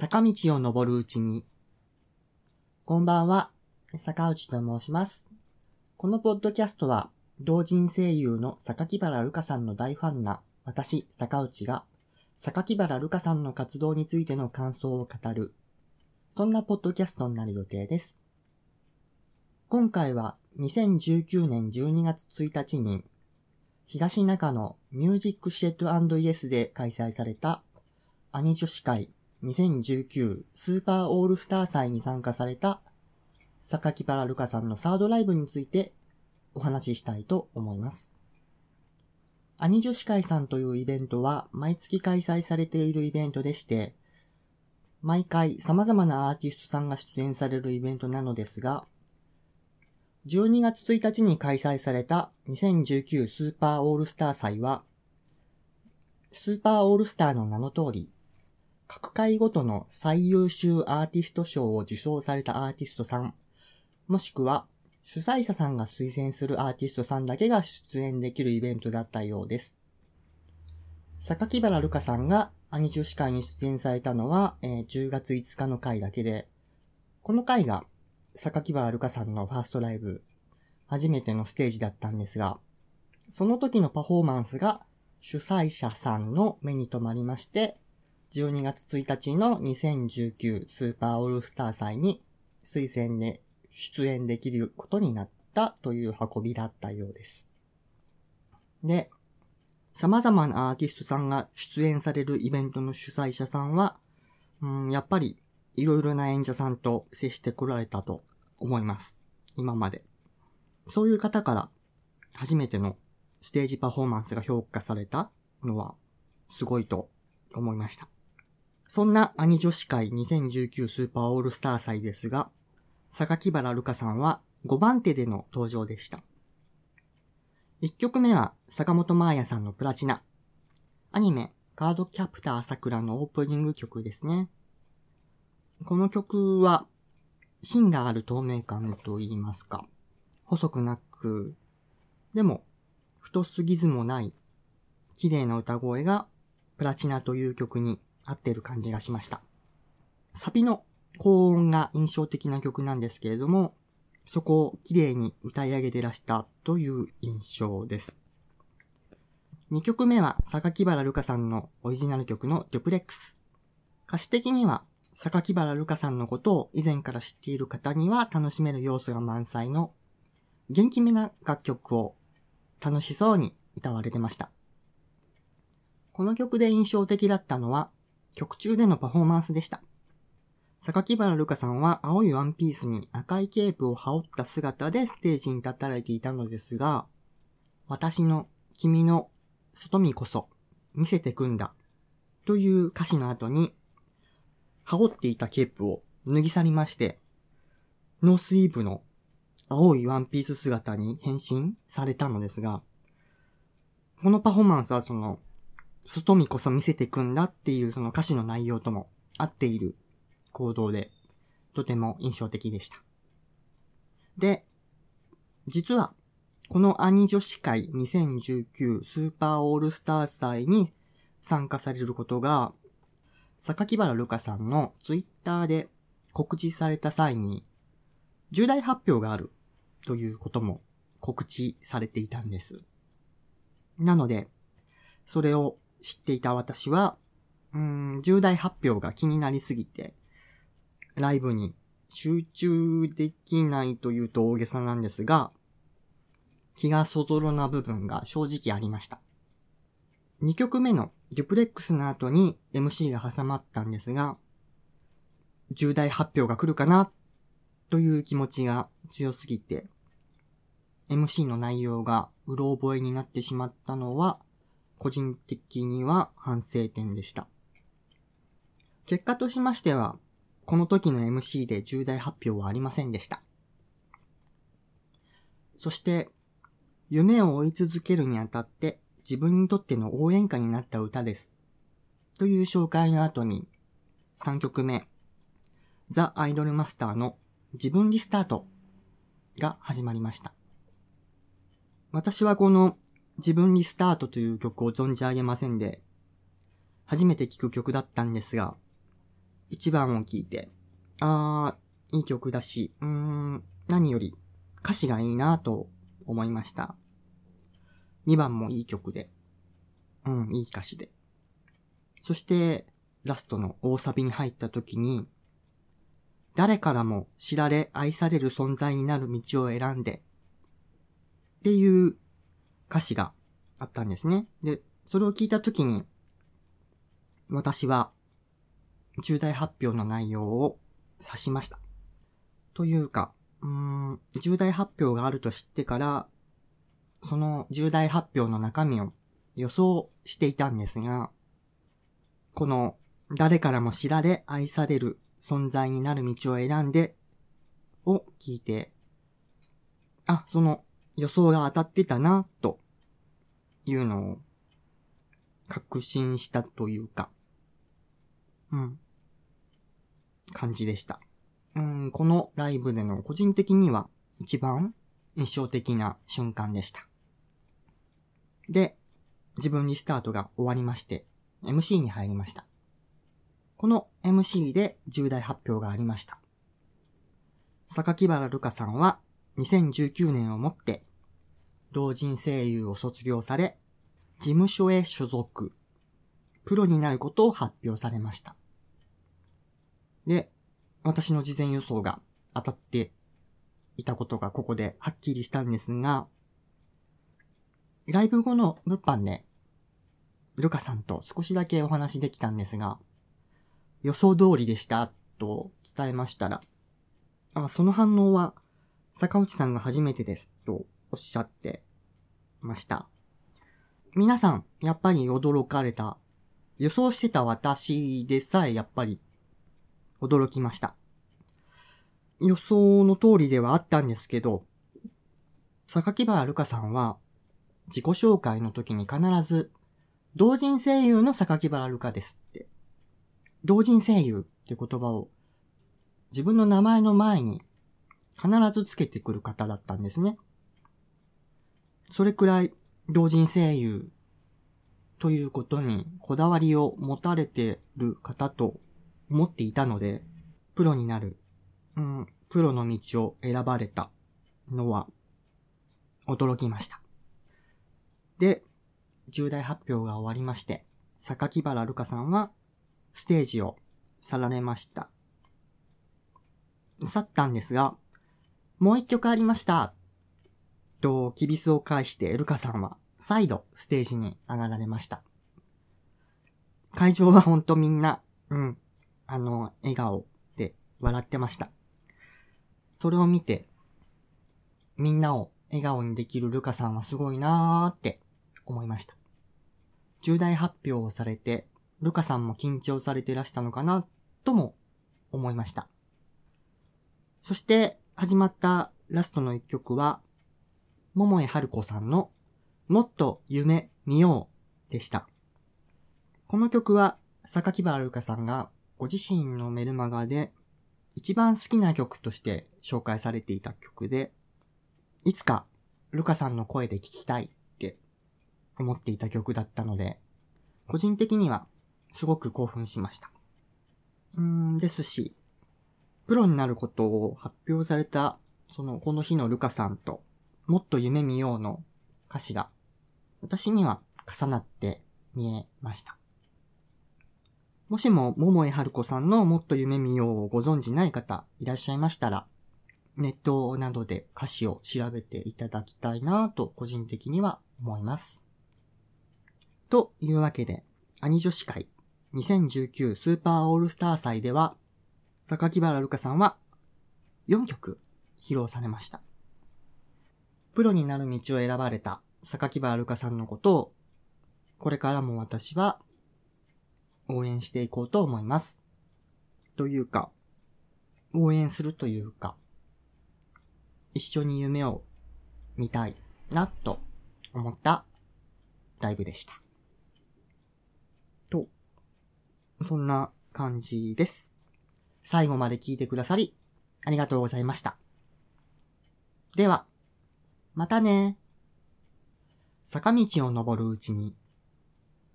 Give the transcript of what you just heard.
坂道を登るうちに。こんばんは、坂内と申します。このポッドキャストは、同人声優の榊原ルカさんの大ファンな私、坂内が、榊原ルカさんの活動についての感想を語る、そんなポッドキャストになる予定です。今回は2019年12月1日に、東中野ミュージックシェッドイエスで開催された兄女子会2019スーパーオールスター祭に参加された榊原ルカさんのサードライブについてお話ししたいと思います。兄女子会さんというイベントは毎月開催されているイベントでして、毎回様々なアーティストさんが出演されるイベントなのですが、12月1日に開催された2019スーパーオールスター祭は、スーパーオールスターの名の通り、各回ごとの最優秀アーティスト賞を受賞されたアーティストさん、もしくは主催者さんが推薦するアーティストさんだけが出演できるイベントだったようです。榊原ルカさんが兄女子会に出演されたのは、えー10月5日の回だけで、この回が榊原ルカさんのファーストライブ、初めてのステージだったんですが、その時のパフォーマンスが主催者さんの目に留まりまして、12月1日の2019スーパーオールスター祭に推薦で出演できることになったという運びだったようです。で、様々なアーティストさんが出演されるイベントの主催者さんは、うん、やっぱりいろいろな演者さんと接してこられたと思います。今まで。そういう方から初めてのステージパフォーマンスが評価されたのはすごいと思いました。そんな兄女子会2019スーパーオールスター祭ですが、榊原ルカさんは5番手での登場でした。1曲目は坂本真綾さんのプラチナ。アニメカードキャプター桜のオープニング曲ですね。この曲は芯がある透明感と言いますか、細くなく、でも太すぎずもない綺麗な歌声がプラチナという曲に合ってる感じがしました。サビの高音が印象的な曲なんですけれども、そこを綺麗に歌い上げてらしたという印象です。2曲目は榊原ルカさんのオリジナル曲のデュプレックス。歌詞的には榊原ルカさんのことを以前から知っている方には楽しめる要素が満載の元気めな楽曲を楽しそうに歌われてました。この曲で印象的だったのは曲中でのパフォーマンスでした。榊原ルカさんは青いワンピースに赤いケープを羽織った姿でステージに立たれていたのですが、私の君の外見こそ見せてくんだという歌詞の後に羽織っていたケープを脱ぎ去りまして、ノースリーブの青いワンピース姿に変身されたのですが、このパフォーマンスはその、外見こそ見せてくんだっていうその歌詞の内容とも合っている行動で、とても印象的でした。で、実は、この兄女子会2019スーパーオールスター祭に参加されることが、榊原ルカさんのツイッターで告知された際に、重大発表があるということも告知されていたんです。なので、それを知っていた私は、うん、重大発表が気になりすぎて、ライブに集中できないというと大げさなんですが、気がそぞろな部分が正直ありました。2曲目のデュプレックスの後に MC が挟まったんですが、重大発表が来るかなという気持ちが強すぎて、MC の内容がうろ覚えになってしまったのは、個人的には反省点でした。結果としましては、この時の MC で重大発表はありませんでした。そして、夢を追い続けるにあたって自分にとっての応援歌になった歌です。という紹介の後に、3曲目、ザ・アイドルマスターの自分リスタートが始まりました。私はこの自分リスタートという曲を存じ上げませんで、初めて聴く曲だったんですが、1番を聴いて、あー、いい曲だし、うーん、何より歌詞がいいなと思いました。2番もいい曲で、うん、いい歌詞で。そして、ラストの大サビに入った時に、誰からも知られ愛される存在になる道を選んで、っていう歌詞があったんですね。で、それを聞いた時に、私は重大発表の内容を指しました。というか、うん、重大発表があると知ってから、その重大発表の中身を予想していたんですが、この誰からも知られ愛される存在になる道を選んでを聞いて、あ、その予想が当たってたな、というのを確信したというか、うん、感じでした。うん、このライブでの個人的には一番印象的な瞬間でした。で、自分リスタートが終わりまして、MC に入りました。この MC で重大発表がありました。榊原ルカさんは2019年をもって同人声優を卒業され、事務所へ所属、プロになることを発表されました。で、私の事前予想が当たっていたことがここではっきりしたんですが、ライブ後の物販で、ルカさんと少しだけお話できたんですが、予想通りでしたと伝えましたら、あその反応は坂内さんが初めてですとおっしゃってました。皆さん、やっぱり驚かれた。予想してた私でさえやっぱり驚きました。予想の通りではあったんですけど、榊原ルカさんは自己紹介の時に必ず同人声優の榊原ルカですって。同人声優って言葉を自分の名前の前に必ずつけてくる方だったんですね。それくらい同人声優ということにこだわりを持たれてる方と思っていたので、プロになる、うん、プロの道を選ばれたのは驚きました。で、重大発表が終わりまして、榊原ルカさんはステージを去られました。去ったんですが、もう一曲ありましたと、キビスを返してルカさんは再度ステージに上がられました。会場はほんとみんな、うん、あの、笑顔で笑ってました。それを見て、みんなを笑顔にできるルカさんはすごいなーって思いました。重大発表をされて、ルカさんも緊張されてらしたのかな、とも思いました。そして始まったラストの一曲は、桃江春子さんのもっと夢見ようでした。この曲は、榊原ルカさんがご自身のメルマガで一番好きな曲として紹介されていた曲で、いつかルカさんの声で聴きたいって思っていた曲だったので、個人的にはすごく興奮しました。うーんですし、プロになることを発表された、その、この日のルカさんともっと夢見ようの歌詞が、私には重なって見えました。もしも、桃井春子さんのもっと夢見ようをご存知ない方いらっしゃいましたら、ネットなどで歌詞を調べていただきたいなと個人的には思います。というわけで、アニ女子会2019スーパーオールスター祭では、榊原ルカさんは4曲披露されました。プロになる道を選ばれた榊原ルカさんのことを、これからも私は応援していこうと思います。というか、応援するというか、一緒に夢を見たいなと思ったライブでした。と、そんな感じです。最後まで聞いてくださり、ありがとうございました。では、またね。坂道を登るうちに